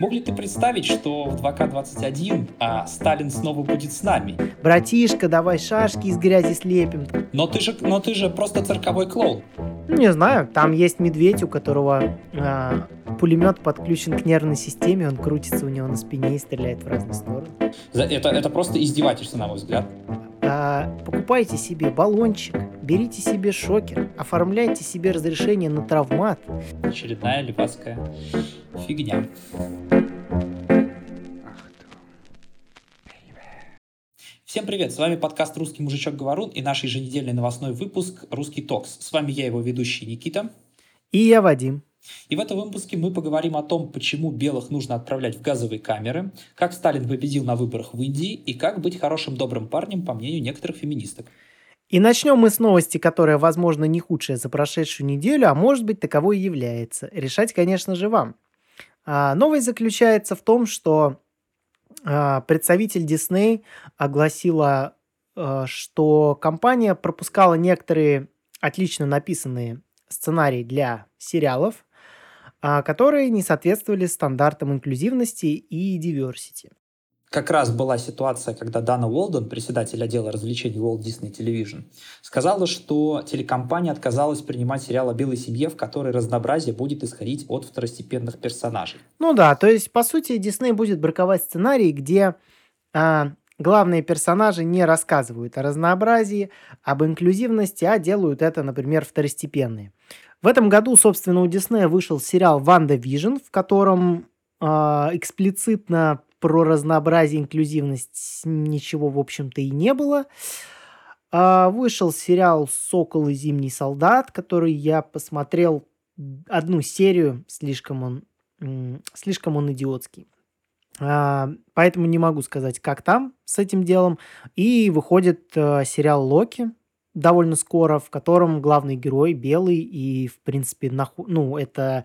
Мог ли ты представить, что в 2К21 а, Сталин снова будет с нами? Братишка, давай шашки из грязи слепим. Но ты же, но ты же просто цирковой клоун. Ну, не знаю, там есть медведь, у которого а, пулемет подключен к нервной системе, он крутится у него на спине и стреляет в разные стороны. Это, это просто издевательство, на мой взгляд. А, покупайте себе баллончик, берите себе шокер, оформляйте себе разрешение на травмат. Очередная левацкая фигня. Всем привет, с вами подкаст «Русский мужичок Говорун» и наш еженедельный новостной выпуск «Русский токс». С вами я, его ведущий Никита. И я, Вадим. И в этом выпуске мы поговорим о том, почему белых нужно отправлять в газовые камеры, как Сталин победил на выборах в Индии и как быть хорошим добрым парнем, по мнению некоторых феминисток. И начнем мы с новости, которая, возможно, не худшая за прошедшую неделю, а может быть таковой и является. Решать, конечно же, вам. А, новость заключается в том, что а, представитель Disney огласила, а, что компания пропускала некоторые отлично написанные сценарии для сериалов, а, которые не соответствовали стандартам инклюзивности и диверсити как раз была ситуация, когда Дана Уолден, председатель отдела развлечений Walt Disney Television, сказала, что телекомпания отказалась принимать сериал о белой семье, в которой разнообразие будет исходить от второстепенных персонажей. Ну да, то есть, по сути, Дисней будет браковать сценарий, где а, главные персонажи не рассказывают о разнообразии, об инклюзивности, а делают это, например, второстепенные. В этом году, собственно, у Диснея вышел сериал «WandaVision», в котором э, эксплицитно про разнообразие, инклюзивность ничего, в общем-то, и не было. А, вышел сериал «Сокол и зимний солдат», который я посмотрел одну серию, слишком он, слишком он идиотский. А, поэтому не могу сказать, как там с этим делом. И выходит а, сериал «Локи», довольно скоро, в котором главный герой белый и, в принципе, наху... ну, это,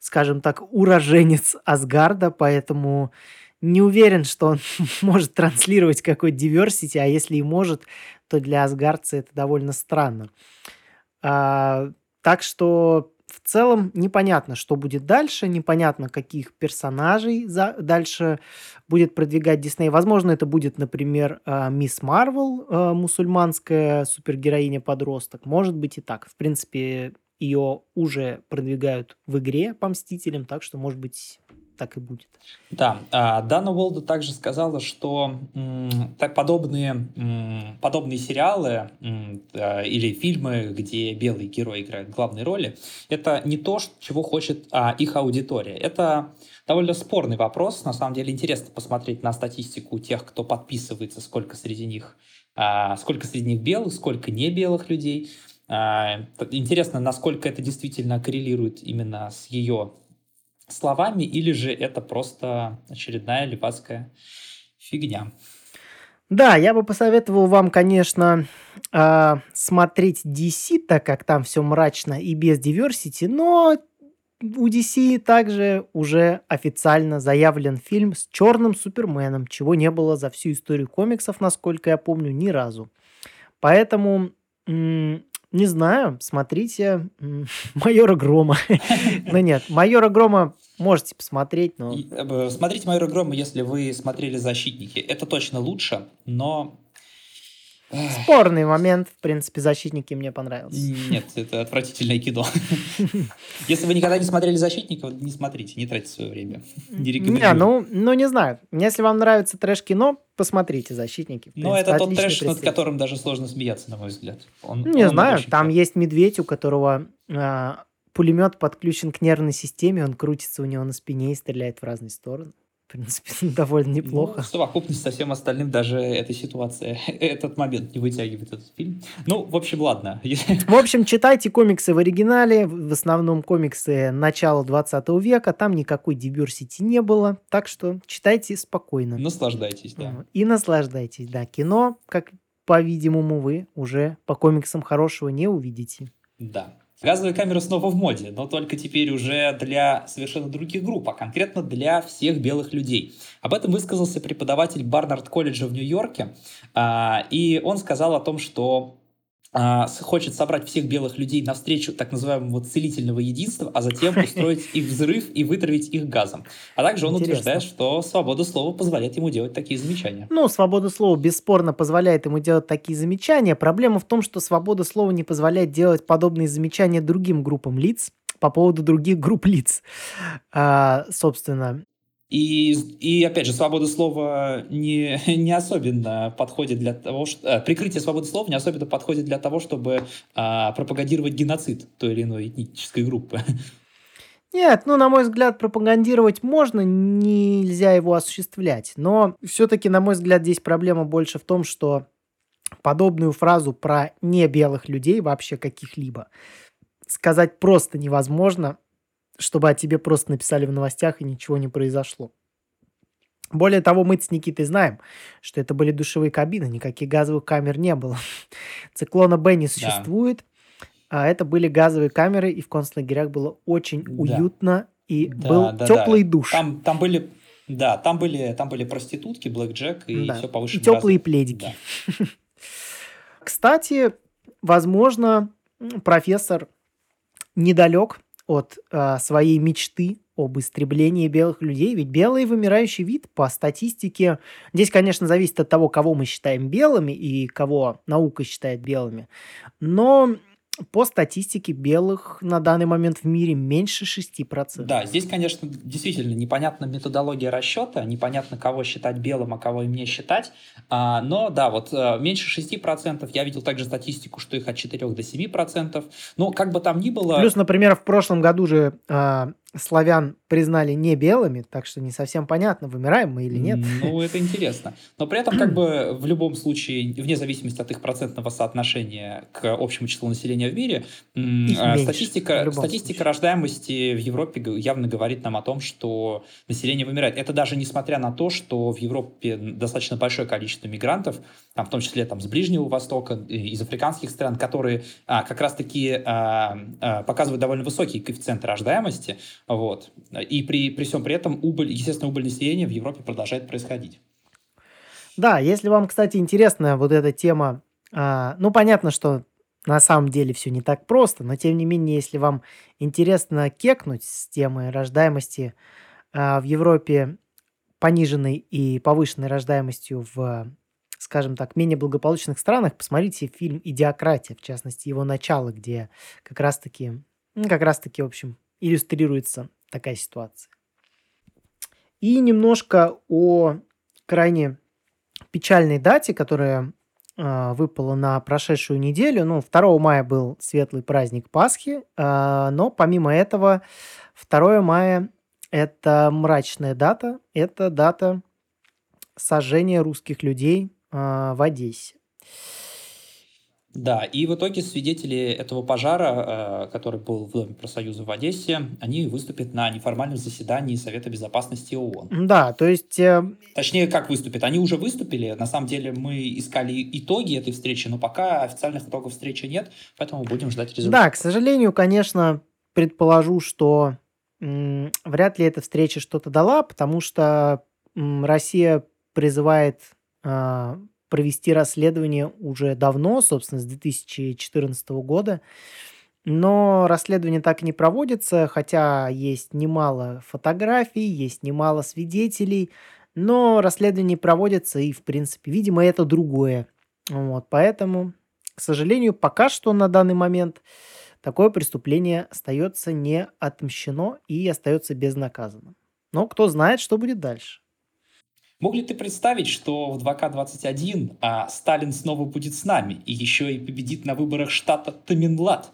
скажем так, уроженец Асгарда, поэтому не уверен, что он может транслировать какой-то diversity, а если и может, то для асгардца это довольно странно. А, так что в целом непонятно, что будет дальше, непонятно, каких персонажей за, дальше будет продвигать Дисней. Возможно, это будет, например, а, Мисс Марвел, а, мусульманская супергероиня-подросток. Может быть и так. В принципе, ее уже продвигают в игре по Мстителям, так что, может быть, так и будет. Да, а, Дана Уолда также сказала, что так подобные, подобные сериалы или фильмы, где белые герои играют главные роли, это не то, чего хочет а, их аудитория. Это довольно спорный вопрос. На самом деле интересно посмотреть на статистику тех, кто подписывается, сколько среди них, а, сколько среди них белых, сколько не белых людей. Интересно, насколько это действительно коррелирует именно с ее словами, или же это просто очередная левацкая фигня. Да, я бы посоветовал вам, конечно, э, смотреть DC, так как там все мрачно и без diversity, но у DC также уже официально заявлен фильм с черным Суперменом, чего не было за всю историю комиксов, насколько я помню, ни разу. Поэтому не знаю, смотрите «Майора Грома». Ну нет, «Майора Грома» можете посмотреть, но... Э, смотрите «Майора Грома», если вы смотрели «Защитники». Это точно лучше, но Спорный момент, в принципе, «Защитники» мне понравился. Нет, это отвратительное кино. Если вы никогда не смотрели «Защитников», не смотрите, не тратите свое время. Не Не, ну, ну, не знаю. Если вам нравится трэш-кино, посмотрите «Защитники». Ну, это тот трэш, над которым даже сложно смеяться, на мой взгляд. Он, не он знаю, там есть медведь, у которого а, пулемет подключен к нервной системе, он крутится у него на спине и стреляет в разные стороны в принципе, довольно неплохо. Ну, в совокупности со всем остальным даже эта ситуация, этот момент не вытягивает этот фильм. Ну, в общем, ладно. В общем, читайте комиксы в оригинале, в основном комиксы начала 20 века, там никакой диверсити не было, так что читайте спокойно. Наслаждайтесь, да. И наслаждайтесь, да. Кино, как, по-видимому, вы уже по комиксам хорошего не увидите. Да. Газовые камеры снова в моде, но только теперь уже для совершенно других групп, а конкретно для всех белых людей. Об этом высказался преподаватель Барнард колледжа в Нью-Йорке, а, и он сказал о том, что хочет собрать всех белых людей навстречу так называемого целительного единства, а затем устроить их взрыв и вытравить их газом. А также он Интересно. утверждает, что свобода слова позволяет ему делать такие замечания. Ну, свобода слова бесспорно позволяет ему делать такие замечания. Проблема в том, что свобода слова не позволяет делать подобные замечания другим группам лиц по поводу других групп лиц. А, собственно, и, и опять же, свобода слова не, не особенно подходит для того, что... Э, прикрытие свободы слова не особенно подходит для того, чтобы а, пропагандировать геноцид той или иной этнической группы. Нет, ну, на мой взгляд, пропагандировать можно, нельзя его осуществлять. Но все-таки, на мой взгляд, здесь проблема больше в том, что подобную фразу про не белых людей вообще каких-либо сказать просто невозможно, чтобы о тебе просто написали в новостях и ничего не произошло. Более того, мы с Никитой знаем, что это были душевые кабины, никаких газовых камер не было. Циклона Б не существует, да. а это были газовые камеры, и в концлагерях было очень да. уютно, и да, был да, теплый да. душ. Там, там были да, там были, там были проститутки, Блэк Джек и да. все повыше. И теплые раза. пледики. Да. Кстати, возможно, профессор недалек от э, своей мечты об истреблении белых людей. Ведь белый вымирающий вид по статистике... Здесь, конечно, зависит от того, кого мы считаем белыми и кого наука считает белыми. Но по статистике белых на данный момент в мире меньше 6%. Да, здесь, конечно, действительно непонятна методология расчета, непонятно, кого считать белым, а кого им не считать. А, но да, вот а, меньше 6%, я видел также статистику, что их от 4 до 7%. Но как бы там ни было... Плюс, например, в прошлом году же а, славян признали не белыми, так что не совсем понятно, вымираем мы или нет. Ну, это интересно. Но при этом, как бы, в любом случае, вне зависимости от их процентного соотношения к общему числу населения в мире, меньше, статистика, статистика рождаемости в Европе явно говорит нам о том, что население вымирает. Это даже несмотря на то, что в Европе достаточно большое количество мигрантов, там, в том числе там, с Ближнего Востока, из африканских стран, которые а, как раз-таки а, а, показывают довольно высокий коэффициент рождаемости, вот. И при, при всем при этом убыль, естественно, убыль населения в Европе продолжает происходить. Да, если вам, кстати, интересна вот эта тема, а, ну, понятно, что на самом деле все не так просто, но тем не менее, если вам интересно кекнуть с темой рождаемости а, в Европе пониженной и повышенной рождаемостью в, скажем так, менее благополучных странах, посмотрите фильм «Идиократия», в частности, его начало, где как раз-таки, ну, как раз-таки, в общем, иллюстрируется такая ситуация. И немножко о крайне печальной дате, которая э, выпала на прошедшую неделю. Ну, 2 мая был светлый праздник Пасхи, э, но помимо этого 2 мая это мрачная дата, это дата сожжения русских людей э, в Одессе. Да, и в итоге свидетели этого пожара, э, который был в Доме профсоюза в Одессе, они выступят на неформальном заседании Совета Безопасности ООН. Да, то есть... Э, Точнее, как выступят? Они уже выступили. На самом деле мы искали итоги этой встречи, но пока официальных итогов встречи нет, поэтому будем ждать результатов. Да, к сожалению, конечно, предположу, что м, вряд ли эта встреча что-то дала, потому что м, Россия призывает э, провести расследование уже давно, собственно, с 2014 года. Но расследование так и не проводится, хотя есть немало фотографий, есть немало свидетелей, но расследование проводится, и, в принципе, видимо, это другое. Вот, поэтому, к сожалению, пока что на данный момент такое преступление остается не отмщено и остается безнаказанным. Но кто знает, что будет дальше. Мог ли ты представить, что в 2К21 а, Сталин снова будет с нами и еще и победит на выборах штата Таминлад?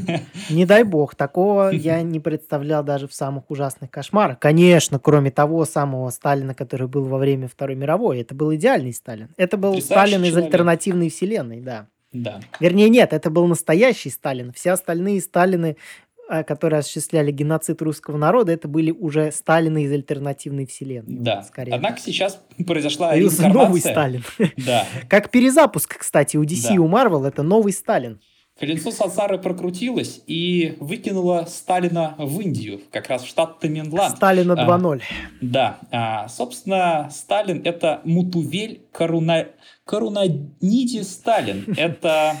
Не дай бог, такого я не представлял даже в самых ужасных кошмарах. Конечно, кроме того самого Сталина, который был во время Второй мировой. Это был идеальный Сталин. Это был Сталин из альтернативной вселенной, да. Да. Вернее, нет, это был настоящий Сталин. Все остальные Сталины которые осуществляли геноцид русского народа, это были уже Сталины из альтернативной вселенной. Да. Скорее. Однако сейчас произошла Появился новый Сталин. Да. Как перезапуск, кстати, у DC и у Marvel, это новый Сталин. Колесо Сансары прокрутилось и выкинуло Сталина в Индию, как раз в штат Таминланд. Сталина 2.0. А, да. А, собственно, Сталин — это Мутувель Каруна... Карунаниди Сталин. Это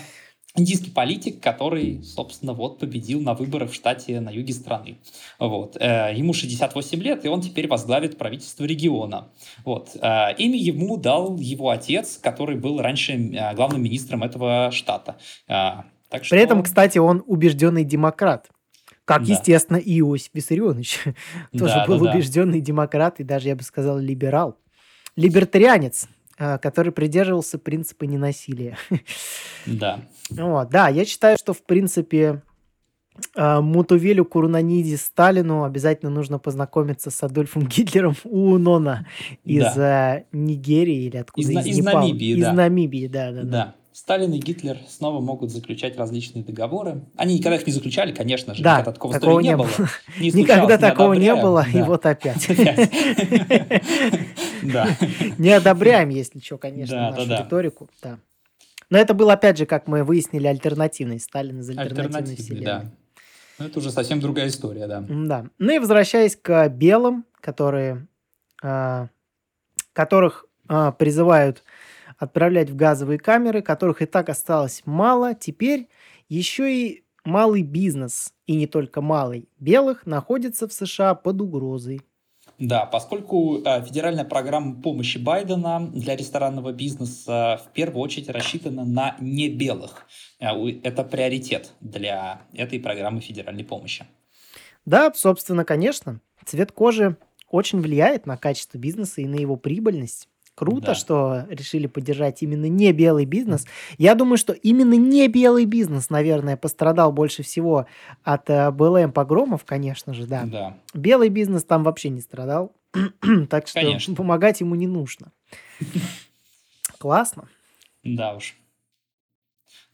индийский политик, который, собственно, вот победил на выборах в штате на юге страны. Вот. Э, ему 68 лет, и он теперь возглавит правительство региона. Вот. Э, имя ему дал его отец, который был раньше э, главным министром этого штата. Так что... При этом, кстати, он убежденный демократ. Как, да. естественно, и Иосиф Виссарионович тоже да, был да, убежденный да. демократ и даже, я бы сказал, либерал. Либертарианец, который придерживался принципа ненасилия. Да. Вот, да, я считаю, что, в принципе, а, Мутувелю Курунаниди Сталину обязательно нужно познакомиться с Адольфом Гитлером у Нона из да. Э, Нигерии или откуда? Из, из, из Намибии, из да. Намибии, да, да, да. да. Сталин и Гитлер снова могут заключать различные договоры. Они никогда их не заключали, конечно же. Да, такого, такого не было. Не никогда такого не было, и вот опять. Да. Не одобряем, если что, конечно, нашу риторику. Да. Но это был, опять же, как мы выяснили, альтернативный. Сталин из альтернативной вселенной. Да. Ну, это уже совсем другая история, да. Да. Ну и возвращаясь к белым, которые, а, которых а, призывают отправлять в газовые камеры, которых и так осталось мало. Теперь еще и малый бизнес, и не только малый, белых находится в США под угрозой. Да, поскольку э, федеральная программа помощи Байдена для ресторанного бизнеса в первую очередь рассчитана на небелых. Э, это приоритет для этой программы федеральной помощи. Да, собственно, конечно. Цвет кожи очень влияет на качество бизнеса и на его прибыльность. Круто, да. что решили поддержать именно не белый бизнес. Я думаю, что именно не белый бизнес, наверное, пострадал больше всего от э, БЛМ погромов, конечно же, да. да. Белый бизнес там вообще не страдал, так что конечно. помогать ему не нужно. Классно. Да уж.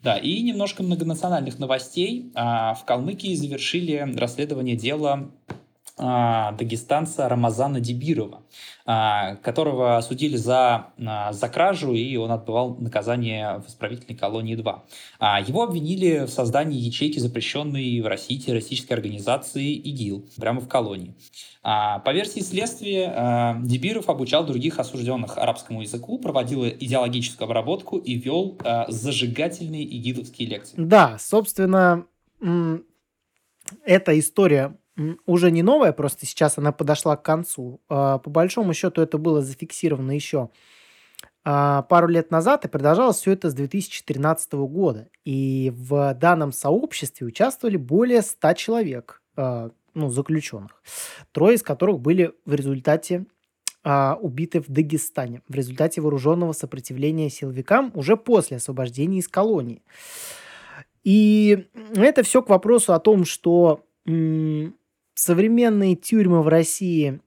Да, и немножко многонациональных новостей. А, в Калмыкии завершили расследование дела дагестанца Рамазана Дебирова, а, которого осудили за, а, за кражу, и он отбывал наказание в исправительной колонии 2. Его обвинили в создании ячейки, запрещенной в России террористической организации ИГИЛ, прямо в колонии. По версии следствия, Дебиров обучал других осужденных арабскому языку, проводил идеологическую обработку и вел зажигательные игиловские лекции. Да, собственно, эта история уже не новая, просто сейчас она подошла к концу. А, по большому счету это было зафиксировано еще а, пару лет назад, и продолжалось все это с 2013 года. И в данном сообществе участвовали более 100 человек, а, ну, заключенных, трое из которых были в результате убиты в Дагестане в результате вооруженного сопротивления силовикам уже после освобождения из колонии. И это все к вопросу о том, что современные тюрьмы в России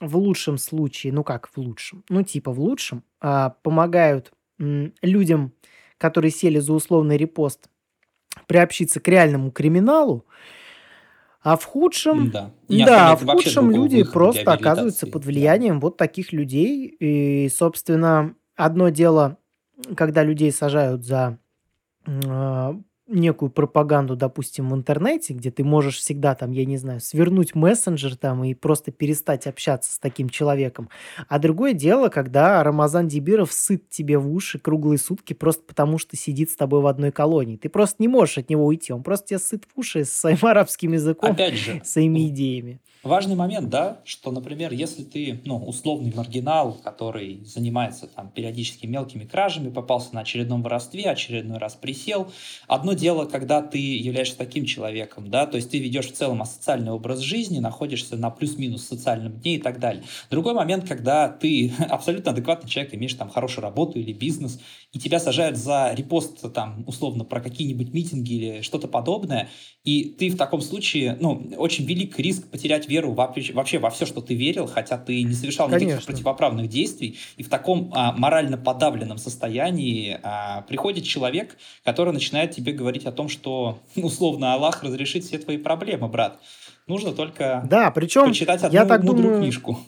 в лучшем случае, ну как в лучшем, ну типа в лучшем, а, помогают м, людям, которые сели за условный репост, приобщиться к реальному криминалу, а в худшем, да, да в худшем люди просто оказываются под влиянием да. вот таких людей. И, собственно, одно дело, когда людей сажают за а, некую пропаганду, допустим, в интернете, где ты можешь всегда там, я не знаю, свернуть мессенджер там и просто перестать общаться с таким человеком. А другое дело, когда Рамазан Дибиров сыт тебе в уши круглые сутки просто потому, что сидит с тобой в одной колонии. Ты просто не можешь от него уйти. Он просто тебя сыт в уши своим арабским языком, Опять же, своими идеями. Важный момент, да, что, например, если ты, ну, условный маргинал, который занимается там периодически мелкими кражами, попался на очередном воровстве, очередной раз присел. Одно дело, когда ты являешься таким человеком, да, то есть ты ведешь в целом асоциальный образ жизни, находишься на плюс-минус социальном дне и так далее. Другой момент, когда ты абсолютно адекватный человек, имеешь там хорошую работу или бизнес, и тебя сажают за репост там условно про какие-нибудь митинги или что-то подобное, и ты в таком случае, ну, очень велик риск потерять веру вообще, вообще во все, что ты верил, хотя ты не совершал Конечно. никаких противоправных действий, и в таком а, морально подавленном состоянии а, приходит человек, который начинает тебе говорить о том, что, условно, Аллах разрешит все твои проблемы, брат. Нужно только да, причем почитать одну я так мудрую думаю, книжку.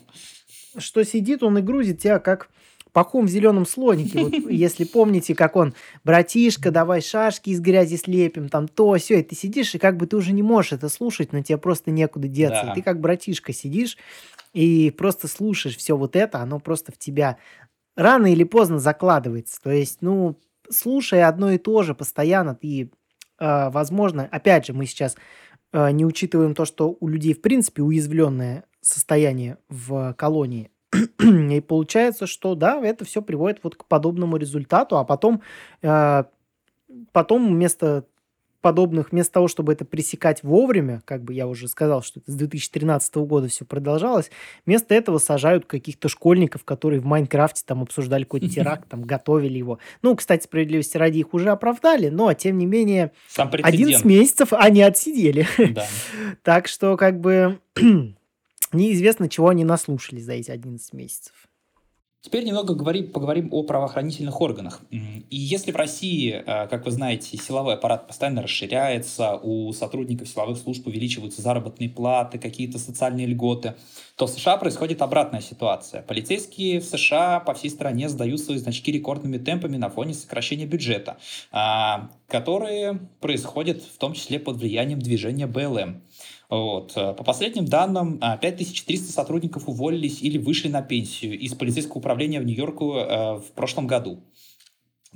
Что сидит он и грузит тебя как пахом в зеленом слонике. Вот, если помните, как он, братишка, давай шашки из грязи слепим, там то, все, и ты сидишь, и как бы ты уже не можешь это слушать, но тебе просто некуда деться. Да. И ты как братишка сидишь и просто слушаешь все вот это, оно просто в тебя рано или поздно закладывается. То есть, ну, слушая одно и то же постоянно, ты, э, возможно, опять же, мы сейчас э, не учитываем то, что у людей, в принципе, уязвленное состояние в колонии. И получается, что да, это все приводит вот к подобному результату, а потом, э, потом вместо подобных, вместо того, чтобы это пресекать вовремя, как бы я уже сказал, что это с 2013 года все продолжалось, вместо этого сажают каких-то школьников, которые в Майнкрафте там обсуждали какой-то теракт, там готовили его. Ну, кстати, справедливости ради их уже оправдали, но, тем не менее, 11 месяцев они отсидели. Да. так что, как бы, неизвестно, чего они наслушались за эти 11 месяцев. Теперь немного говорим, поговорим о правоохранительных органах. И если в России, э, как вы знаете, силовой аппарат постоянно расширяется, у сотрудников силовых служб увеличиваются заработные платы, какие-то социальные льготы, то в США происходит обратная ситуация. Полицейские в США по всей стране сдают свои значки рекордными темпами на фоне сокращения бюджета, а, которые происходят в том числе под влиянием движения БЛМ. Вот. Э, по последним данным, 5300 а, сотрудников уволились или вышли на пенсию из полицейского управления в Нью-Йорку э, в прошлом году.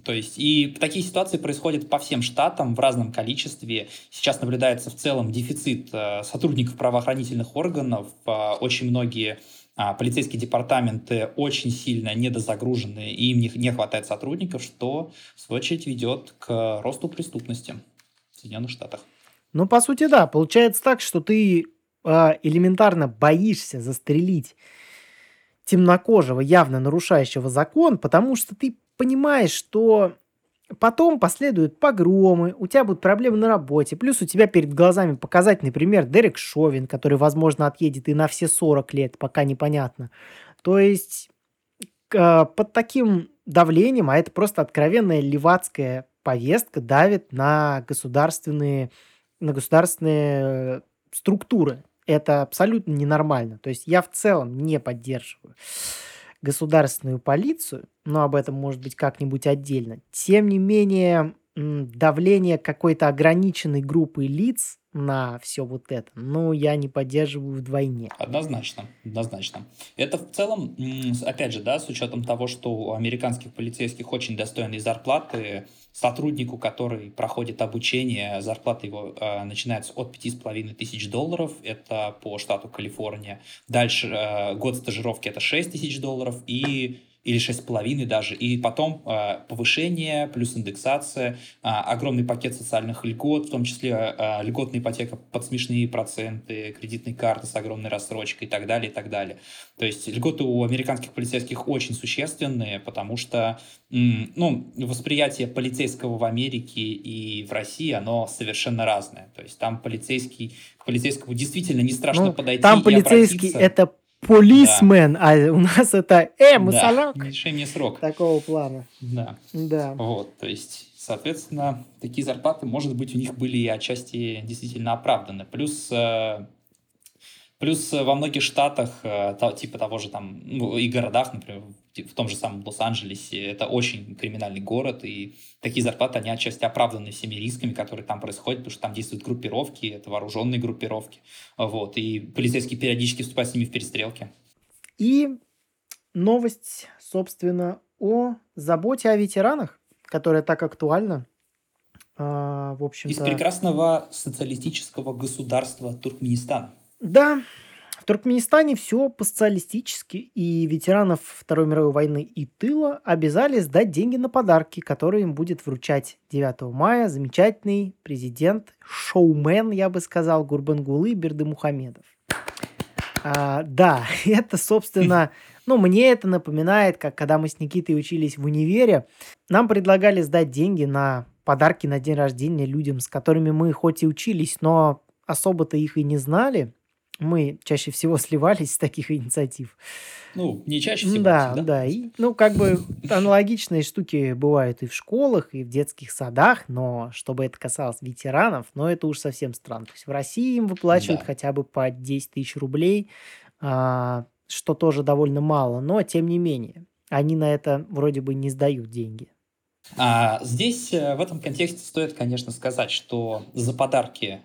То есть и такие ситуации происходят по всем штатам в разном количестве. Сейчас наблюдается в целом дефицит э, сотрудников правоохранительных органов. Очень многие а, полицейские департаменты очень сильно недозагружены, и им не хватает сотрудников, что, в свою очередь, ведет к росту преступности в Соединенных Штатах. Ну, по сути, да. Получается так, что ты э, элементарно боишься застрелить темнокожего, явно нарушающего закон, потому что ты понимаешь, что потом последуют погромы, у тебя будут проблемы на работе, плюс у тебя перед глазами показательный пример Дерек Шовин, который, возможно, отъедет и на все 40 лет, пока непонятно. То есть э, под таким давлением, а это просто откровенная левацкая повестка, давит на государственные на государственные структуры. Это абсолютно ненормально. То есть я в целом не поддерживаю государственную полицию, но об этом может быть как-нибудь отдельно. Тем не менее, давление какой-то ограниченной группы лиц на все вот это, ну, я не поддерживаю вдвойне. Однозначно, однозначно. Это в целом, опять же, да, с учетом того, что у американских полицейских очень достойные зарплаты, сотруднику, который проходит обучение, зарплата его э, начинается от 5,5 тысяч долларов, это по штату Калифорния. Дальше э, год стажировки это 6 тысяч долларов и или 6,5 даже, и потом э, повышение плюс индексация, э, огромный пакет социальных льгот, в том числе э, льготная ипотека под смешные проценты, кредитные карты с огромной рассрочкой и так далее, и так далее. То есть льготы у американских полицейских очень существенные, потому что ну, восприятие полицейского в Америке и в России, оно совершенно разное. То есть там полицейский, к полицейскому действительно не страшно ну, подойти Там полицейский — это Полисмен, да. а у нас это э, мусорок. Да, решение срок. Такого плана. Да. Да. Вот, то есть, соответственно, такие зарплаты, может быть, у них были отчасти действительно оправданы. Плюс э, Плюс во многих штатах, э, типа того же там, ну, и городах, например, в том же самом Лос-Анджелесе, это очень криминальный город, и такие зарплаты, они отчасти оправданы всеми рисками, которые там происходят, потому что там действуют группировки, это вооруженные группировки, вот, и полицейские периодически вступают с ними в перестрелки. И новость, собственно, о заботе о ветеранах, которая так актуальна. А, в общем Из прекрасного социалистического государства Туркменистан. Да, в Туркменистане все по-социалистически, и ветеранов Второй мировой войны и тыла обязали сдать деньги на подарки, которые им будет вручать 9 мая замечательный президент, шоумен, я бы сказал, Гурбангулы Бердымухамедов. А, да, это, собственно, ну, мне это напоминает, как когда мы с Никитой учились в универе, нам предлагали сдать деньги на подарки на день рождения людям, с которыми мы хоть и учились, но особо-то их и не знали мы чаще всего сливались с таких инициатив. Ну, не чаще всего. Да, да. да. И, ну, как бы аналогичные штуки бывают и в школах, и в детских садах, но чтобы это касалось ветеранов, но это уж совсем странно. То есть в России им выплачивают да. хотя бы по 10 тысяч рублей, а, что тоже довольно мало, но тем не менее, они на это вроде бы не сдают деньги. А здесь э, в этом контексте стоит, конечно, сказать, что за подарки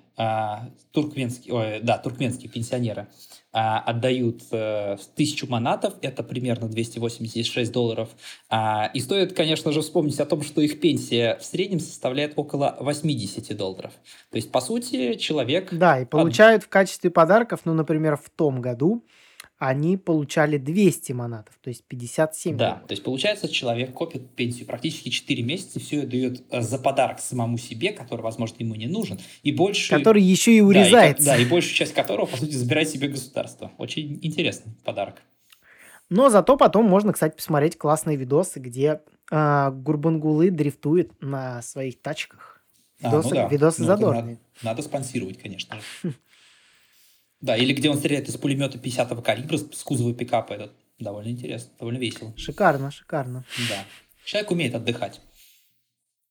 туркменские, ой, да, туркменские пенсионеры а, отдают а, тысячу манатов, это примерно 286 долларов. А, и стоит, конечно же, вспомнить о том, что их пенсия в среднем составляет около 80 долларов. То есть, по сути, человек... Да, и получают в качестве подарков, ну, например, в том году они получали 200 манатов, то есть 57 Да, то есть получается, человек копит пенсию практически 4 месяца, все это дает э, за подарок самому себе, который, возможно, ему не нужен, и больше... Который еще и урезается. Да, и, да, и большую часть которого, по сути, забирает себе государство. Очень интересный подарок. Но зато потом можно, кстати, посмотреть классные видосы, где э, Гурбангулы дрифтует на своих тачках. Видосы, а, ну да. видосы ну, задорные. Надо, надо спонсировать, конечно же. Да, или где он стреляет из пулемета 50-го калибра с кузова пикапа. Это довольно интересно, довольно весело. Шикарно, шикарно. Да. Человек умеет отдыхать.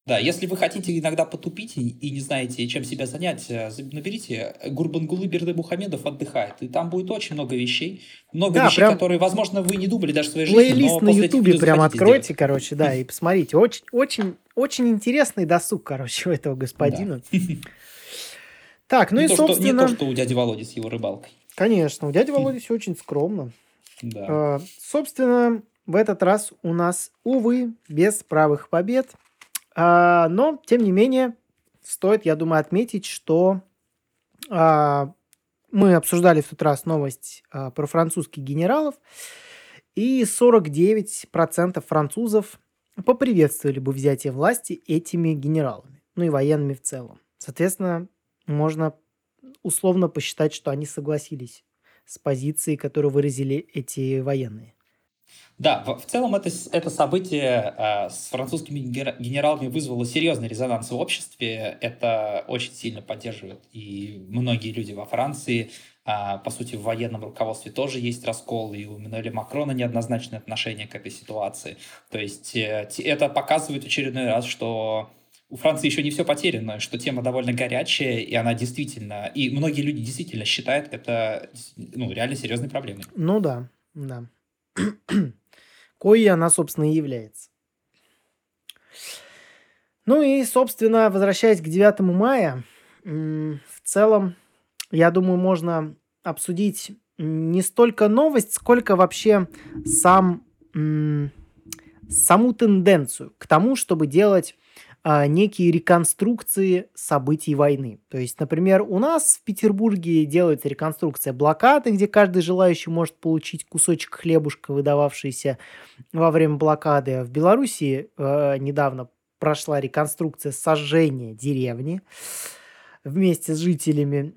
Да, если вы хотите иногда потупить и, не знаете, чем себя занять, э, наберите Гурбангулы Берды Мухамедов отдыхает. И там будет очень много вещей. Много да, вещей, которые, возможно, вы не думали даже в своей жизни. Плейлист на Ютубе прям откройте, сделать. короче, да, и посмотрите. Очень, очень, очень интересный досуг, короче, у этого господина. Да. Так, ну не и, то, собственно... Что, не то, что у дяди Володи с его рыбалкой. Конечно, у дяди Володи все очень скромно. Да. А, собственно, в этот раз у нас, увы, без правых побед. А, но, тем не менее, стоит, я думаю, отметить, что а, мы обсуждали в тот раз новость а, про французских генералов, и 49% французов поприветствовали бы взятие власти этими генералами, ну и военными в целом. Соответственно, можно условно посчитать, что они согласились с позицией, которую выразили эти военные. Да, в, целом это, это событие э, с французскими генералами вызвало серьезный резонанс в обществе. Это очень сильно поддерживает и многие люди во Франции. Э, по сути, в военном руководстве тоже есть раскол, и у Эммануэля Макрона неоднозначное отношение к этой ситуации. То есть э, это показывает очередной раз, что у Франции еще не все потеряно, что тема довольно горячая, и она действительно, и многие люди действительно считают это ну, реально серьезной проблемой. Ну да, да. Коей она, собственно, и является. Ну и, собственно, возвращаясь к 9 мая, в целом, я думаю, можно обсудить не столько новость, сколько вообще сам, саму тенденцию к тому, чтобы делать а, некие реконструкции событий войны. То есть, например, у нас в Петербурге делается реконструкция блокады, где каждый желающий может получить кусочек хлебушка, выдававшийся во время блокады. В Беларуси э, недавно прошла реконструкция сожжения деревни вместе с жителями.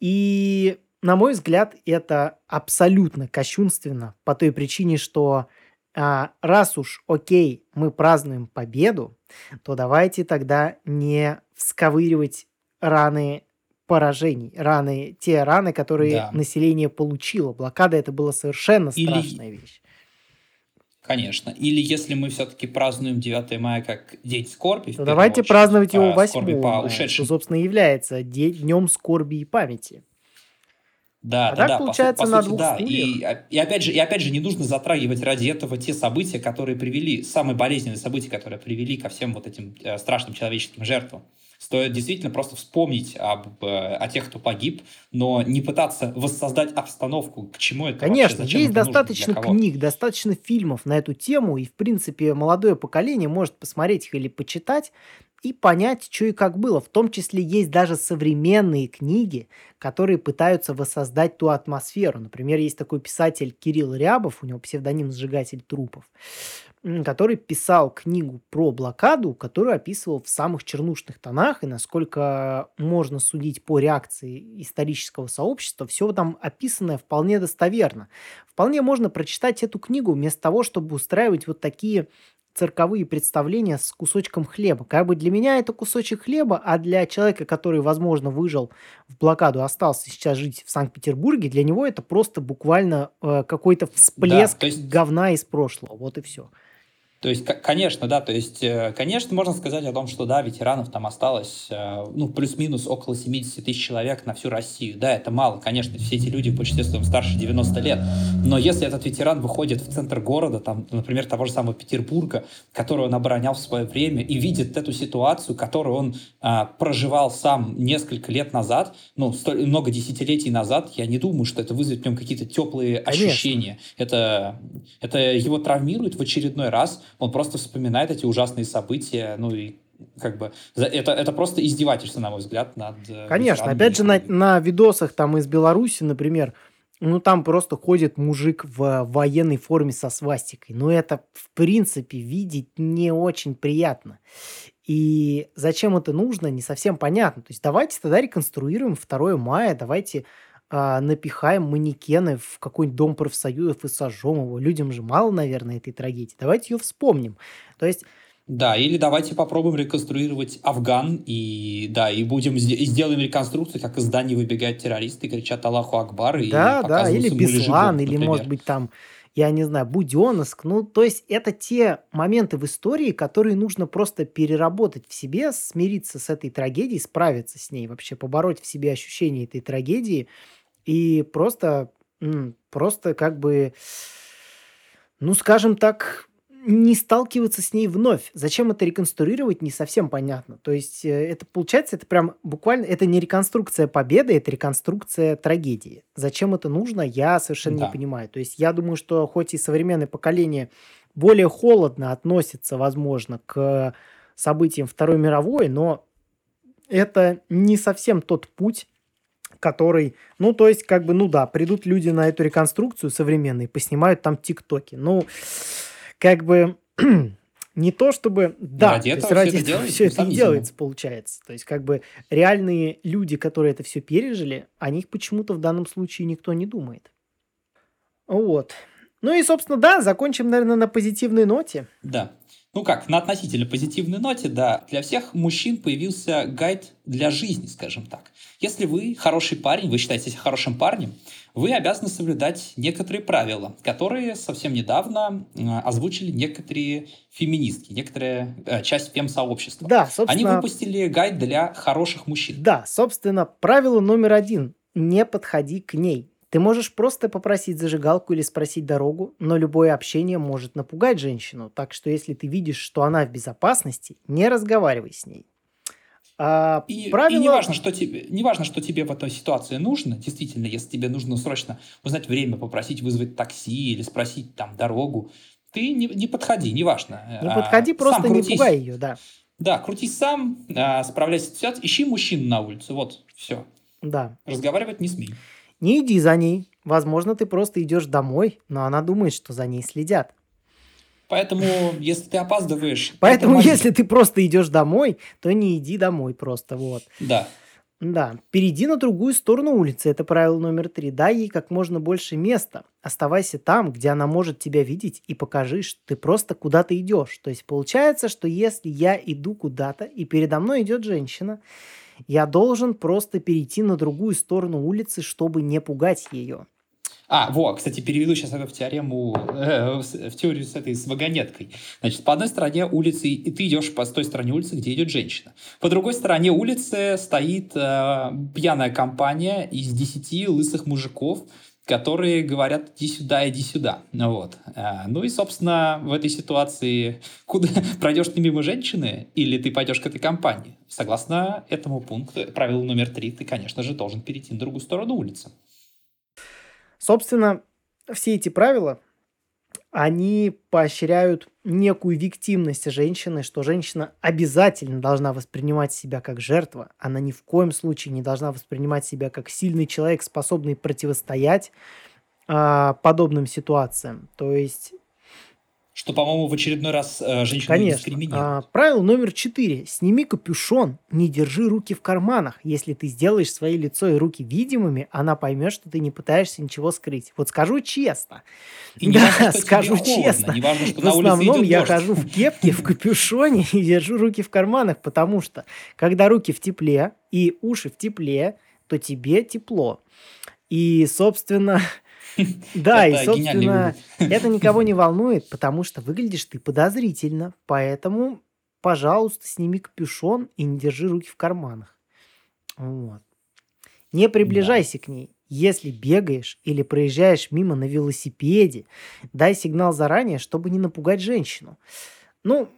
И, на мой взгляд, это абсолютно кощунственно по той причине, что а, раз уж, окей, мы празднуем победу, то давайте тогда не всковыривать раны поражений, раны, те раны, которые да. население получило. Блокада это была совершенно страшная Или... вещь. Конечно. Или если мы все-таки празднуем 9 мая как День скорби, то давайте очередь, праздновать его 8 мая, что, собственно, является Днем скорби и памяти. Да, а да, так да, получается по, по на сути, двух да. И, и, опять же, и опять же, не нужно затрагивать ради этого те события, которые привели, самые болезненные события, которые привели ко всем вот этим э, страшным человеческим жертвам. Стоит действительно просто вспомнить об, э, о тех, кто погиб, но не пытаться воссоздать обстановку, к чему это Конечно, вообще, есть достаточно книг, достаточно фильмов на эту тему, и, в принципе, молодое поколение может посмотреть их или почитать, и понять, что и как было. В том числе есть даже современные книги, которые пытаются воссоздать ту атмосферу. Например, есть такой писатель Кирилл Рябов, у него псевдоним «Сжигатель трупов», который писал книгу про блокаду, которую описывал в самых чернушных тонах, и насколько можно судить по реакции исторического сообщества, все там описанное вполне достоверно. Вполне можно прочитать эту книгу вместо того, чтобы устраивать вот такие цирковые представления с кусочком хлеба. Как бы для меня это кусочек хлеба, а для человека, который, возможно, выжил в блокаду, остался сейчас жить в Санкт-Петербурге, для него это просто буквально э, какой-то всплеск да, есть... говна из прошлого. Вот и все. То есть, конечно, да, то есть, э, конечно, можно сказать о том, что, да, ветеранов там осталось, э, ну, плюс-минус около 70 тысяч человек на всю Россию. Да, это мало, конечно, все эти люди в большинстве своем старше 90 лет. Но если этот ветеран выходит в центр города, там, например, того же самого Петербурга, который он оборонял в свое время, и видит эту ситуацию, которую он а, проживал сам несколько лет назад, ну, столь, много десятилетий назад, я не думаю, что это вызовет в нем какие-то теплые конечно. ощущения. Это, это его травмирует в очередной раз, он просто вспоминает эти ужасные события, ну и как бы это, это просто издевательство, на мой взгляд, над... Э, Конечно, опять же, на, на видосах там из Беларуси, например, ну там просто ходит мужик в военной форме со свастикой. Ну это, в принципе, видеть не очень приятно. И зачем это нужно, не совсем понятно. То есть давайте тогда реконструируем 2 мая, давайте а, напихаем манекены в какой-нибудь дом профсоюзов и сожжем его. Людям же мало, наверное, этой трагедии. Давайте ее вспомним. То есть да, или давайте попробуем реконструировать Афган, и да, и будем и сделаем реконструкцию, как из здания выбегают террористы, кричат Аллаху Акбар, и Да, да, или Беслан, или, может быть, там, я не знаю, Буденновск. Ну, то есть это те моменты в истории, которые нужно просто переработать в себе, смириться с этой трагедией, справиться с ней, вообще побороть в себе ощущение этой трагедии, и просто, просто как бы, ну, скажем так, не сталкиваться с ней вновь. Зачем это реконструировать, не совсем понятно. То есть э, это получается, это прям буквально, это не реконструкция победы, это реконструкция трагедии. Зачем это нужно, я совершенно да. не понимаю. То есть я думаю, что хоть и современное поколение более холодно относится, возможно, к событиям Второй мировой, но это не совсем тот путь, который, ну, то есть, как бы, ну да, придут люди на эту реконструкцию современные, поснимают там тиктоки. Ну, как бы не то чтобы... Да, ради этого ради все это, все это и делается, получается. То есть как бы реальные люди, которые это все пережили, о них почему-то в данном случае никто не думает. Вот. Ну и, собственно, да, закончим, наверное, на позитивной ноте. Да. Ну как, на относительно позитивной ноте, да, для всех мужчин появился гайд для жизни, скажем так. Если вы хороший парень, вы считаете себя хорошим парнем, вы обязаны соблюдать некоторые правила, которые совсем недавно озвучили некоторые феминистки, некоторая э, часть фем-сообщества. Да, собственно... Они выпустили гайд для хороших мужчин. Да, собственно, правило номер один – не подходи к ней. Ты можешь просто попросить зажигалку или спросить дорогу, но любое общение может напугать женщину, так что если ты видишь, что она в безопасности, не разговаривай с ней. А, и, правило... и не важно, что тебе, не важно, что тебе в этой ситуации нужно, действительно, если тебе нужно срочно узнать время, попросить вызвать такси или спросить там дорогу, ты не, не подходи, не важно. Не подходи, а, просто не пугай ее, да. Да, крутись сам, а, справляйся с ситуацией, ищи мужчин на улице, вот, все. Да. Разговаривать не смей. Не иди за ней. Возможно, ты просто идешь домой, но она думает, что за ней следят. Поэтому, если ты опаздываешь... Поэтому, если ты просто идешь домой, то не иди домой просто, вот. Да. Да, перейди на другую сторону улицы, это правило номер три. Дай ей как можно больше места. Оставайся там, где она может тебя видеть, и покажи, что ты просто куда-то идешь. То есть получается, что если я иду куда-то, и передо мной идет женщина, я должен просто перейти на другую сторону улицы, чтобы не пугать ее. А, вот, кстати, переведу сейчас это в теорему, э, в теорию с этой с вагонеткой. Значит, по одной стороне улицы, и ты идешь по той стороне улицы, где идет женщина. По другой стороне улицы стоит э, пьяная компания из десяти лысых мужиков, которые говорят «иди сюда, иди сюда». Вот. А, ну и, собственно, в этой ситуации куда пройдешь ты мимо женщины или ты пойдешь к этой компании? Согласно этому пункту, правилу номер три, ты, конечно же, должен перейти на другую сторону улицы. Собственно, все эти правила они поощряют некую виктимность женщины, что женщина обязательно должна воспринимать себя как жертва. Она ни в коем случае не должна воспринимать себя как сильный человек, способный противостоять э, подобным ситуациям. То есть что, по-моему, в очередной раз э, женщину Конечно. дискриминирует. А, правило номер четыре. Сними капюшон, не держи руки в карманах. Если ты сделаешь свои лицо и руки видимыми, она поймет, что ты не пытаешься ничего скрыть. Вот скажу честно. И да, важно, скажу честно. Не важно, что в основном я дождь. хожу в кепке, в капюшоне и держу руки в карманах, потому что когда руки в тепле и уши в тепле, то тебе тепло. И, собственно, Да, и, собственно, это никого не волнует, потому что выглядишь ты подозрительно. Поэтому, пожалуйста, сними капюшон и не держи руки в карманах. Вот. Не приближайся к ней. Если бегаешь или проезжаешь мимо на велосипеде, дай сигнал заранее, чтобы не напугать женщину. Ну,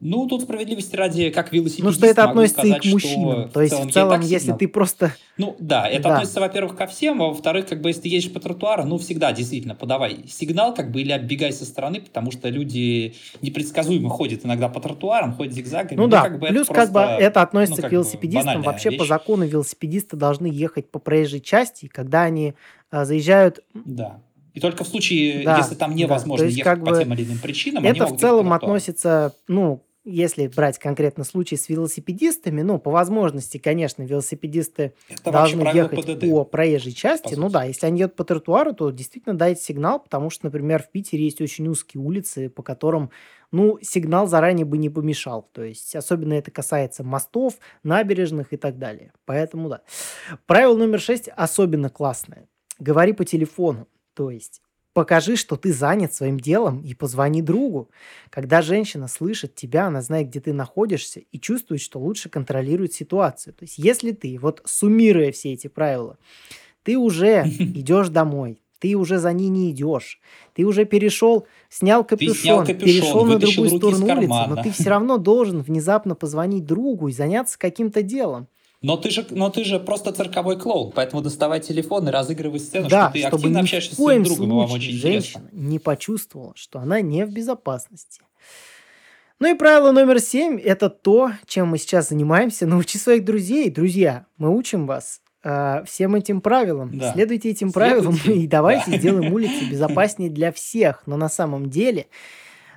ну, тут справедливости ради, как велосипедист, Ну, что это относится сказать, и к мужчинам. То есть, в целом, если ты просто... Ну, да, это да. относится, во-первых, ко всем, а во-вторых, как бы, если ты едешь по тротуару, ну, всегда действительно подавай сигнал, как бы, или оббегай со стороны, потому что люди непредсказуемо ходят иногда по тротуарам, ходят зигзагами. Ну, ну да, как бы, плюс, как бы, это относится ну, к велосипедистам. Вообще, вещь. по закону, велосипедисты должны ехать по проезжей части, когда они а, заезжают... Да. И только в случае, да, если там невозможно да. есть, ехать как по тем или иным причинам, это в целом относится, ну, если брать конкретно случай с велосипедистами, ну, по возможности, конечно, велосипедисты Это должны ехать ПДД, по проезжей части. По ну да, если они едут по тротуару, то действительно дайте сигнал, потому что, например, в Питере есть очень узкие улицы, по которым, ну, сигнал заранее бы не помешал. То есть, особенно это касается мостов, набережных и так далее. Поэтому, да. Правило номер шесть особенно классное. Говори по телефону. То есть, Покажи, что ты занят своим делом и позвони другу. Когда женщина слышит тебя, она знает, где ты находишься и чувствует, что лучше контролирует ситуацию. То есть если ты, вот суммируя все эти правила, ты уже идешь домой, ты уже за ней не идешь, ты уже перешел, снял капюшон, снял капюшон перешел на другую сторону улицы, но ты все равно должен внезапно позвонить другу и заняться каким-то делом. Но ты же, но ты же просто цирковой клоун, поэтому доставай телефон и разыгрывай сцену, да, что ты чтобы активно общаешься с своим другом, вам очень женщина интересно. не почувствовала, что она не в безопасности. Ну и правило номер семь – это то, чем мы сейчас занимаемся. Научи своих друзей. Друзья, мы учим вас э, всем этим правилам. Да. Следуйте этим правилам Следуйте. и давайте да. сделаем улицы безопаснее для всех. Но на самом деле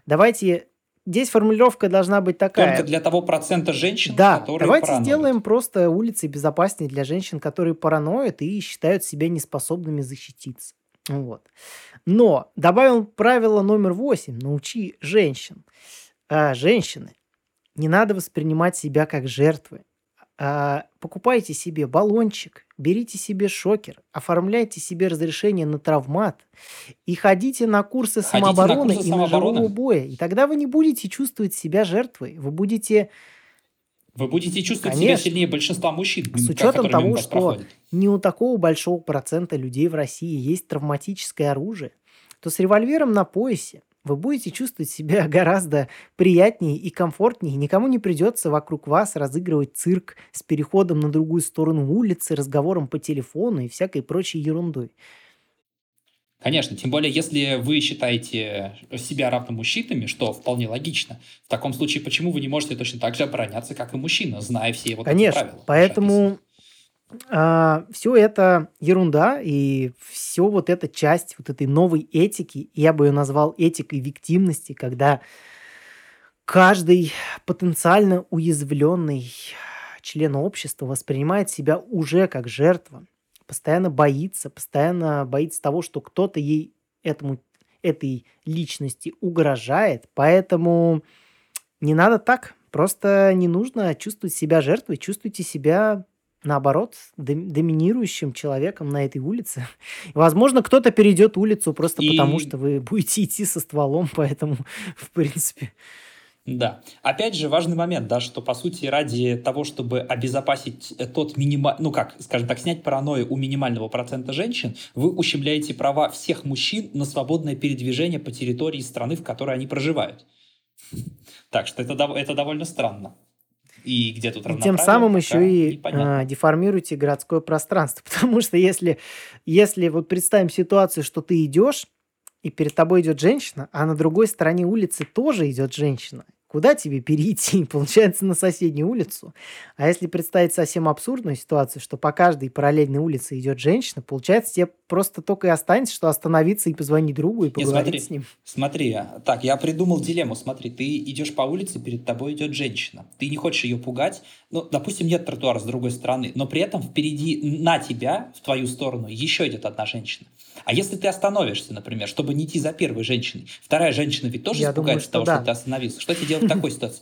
давайте Здесь формулировка должна быть такая. Только для того процента женщин, да, которые давайте параноид. сделаем просто улицы безопаснее для женщин, которые параноид и считают себя неспособными защититься. Вот. Но добавим правило номер восемь. Научи женщин. А, женщины, не надо воспринимать себя как жертвы. А, покупайте себе баллончик, берите себе шокер, оформляйте себе разрешение на травмат и ходите на курсы ходите самообороны на курсы и самообороны. ножевого боя. И тогда вы не будете чувствовать себя жертвой. Вы будете... Вы будете чувствовать Конечно. себя сильнее большинства мужчин. С учетом того, что проходит. не у такого большого процента людей в России есть травматическое оружие, то с револьвером на поясе вы будете чувствовать себя гораздо приятнее и комфортнее. Никому не придется вокруг вас разыгрывать цирк с переходом на другую сторону улицы, разговором по телефону и всякой прочей ерундой. Конечно, тем более, если вы считаете себя равномужчинами, что вполне логично, в таком случае почему вы не можете точно так же обороняться, как и мужчина, зная все его Конечно, правила? поэтому а, все это ерунда, и все вот эта часть вот этой новой этики, я бы ее назвал этикой виктимности, когда каждый потенциально уязвленный член общества воспринимает себя уже как жертва, постоянно боится, постоянно боится того, что кто-то ей этому этой личности угрожает, поэтому не надо так, просто не нужно чувствовать себя жертвой, чувствуйте себя наоборот, доминирующим человеком на этой улице. Возможно, кто-то перейдет улицу просто и... потому, что вы будете идти со стволом, поэтому, в принципе... Да. Опять же, важный момент, да, что, по сути, ради того, чтобы обезопасить тот минимальный, ну как, скажем так, снять паранойю у минимального процента женщин, вы ущемляете права всех мужчин на свободное передвижение по территории страны, в которой они проживают. Так что это, это довольно странно. И где тут и Тем самым еще и а, деформируете городское пространство. Потому что если, если вот представим ситуацию, что ты идешь, и перед тобой идет женщина, а на другой стороне улицы тоже идет женщина, Куда тебе перейти? Получается, на соседнюю улицу. А если представить совсем абсурдную ситуацию, что по каждой параллельной улице идет женщина, получается, тебе просто только и останется, что остановиться и позвонить другу и поговорить Нет, смотри, с ним. Смотри, так, я придумал дилемму. Смотри, ты идешь по улице, перед тобой идет женщина. Ты не хочешь ее пугать. Ну, допустим, нет тротуара с другой стороны, но при этом впереди на тебя, в твою сторону, еще идет одна женщина. А если ты остановишься, например, чтобы не идти за первой женщиной, вторая женщина ведь тоже я испугается думаю, того, да. что ты остановился. Что тебе делать в такой ситуации?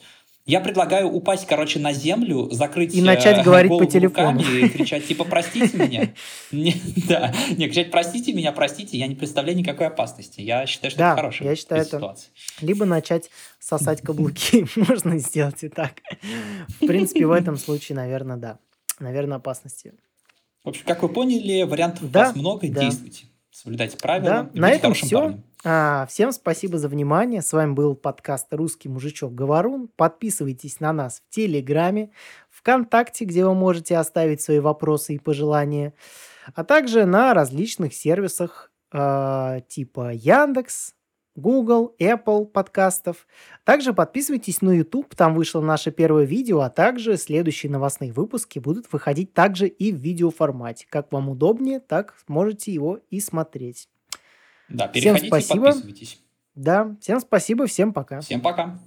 Я предлагаю упасть, короче, на землю, закрыть И начать э, говорить по телефону. и кричать, типа, простите меня. Не, Да, не, кричать, простите меня, простите, я не представляю никакой опасности. Я считаю, что Да, это хорошая я считаю, это- ситуация. Либо начать сосать каблуки. Можно сделать и так. В принципе, в этом случае, наверное, да. Наверное, опасности. В общем, как вы поняли, вариантов у Да, вас много, да. действуйте. Соблюдайте правила. Да, на этом парнем. А, Всем спасибо за внимание. С вами был подкаст «Русский мужичок Говорун». Подписывайтесь на нас в Телеграме, ВКонтакте, где вы можете оставить свои вопросы и пожелания, а также на различных сервисах а, типа Яндекс, Google, Apple подкастов. Также подписывайтесь на YouTube, там вышло наше первое видео, а также следующие новостные выпуски будут выходить также и в видеоформате. Как вам удобнее, так можете его и смотреть. Да, Всем переходите и спасибо. подписывайтесь. Да, всем спасибо, всем пока. Всем пока.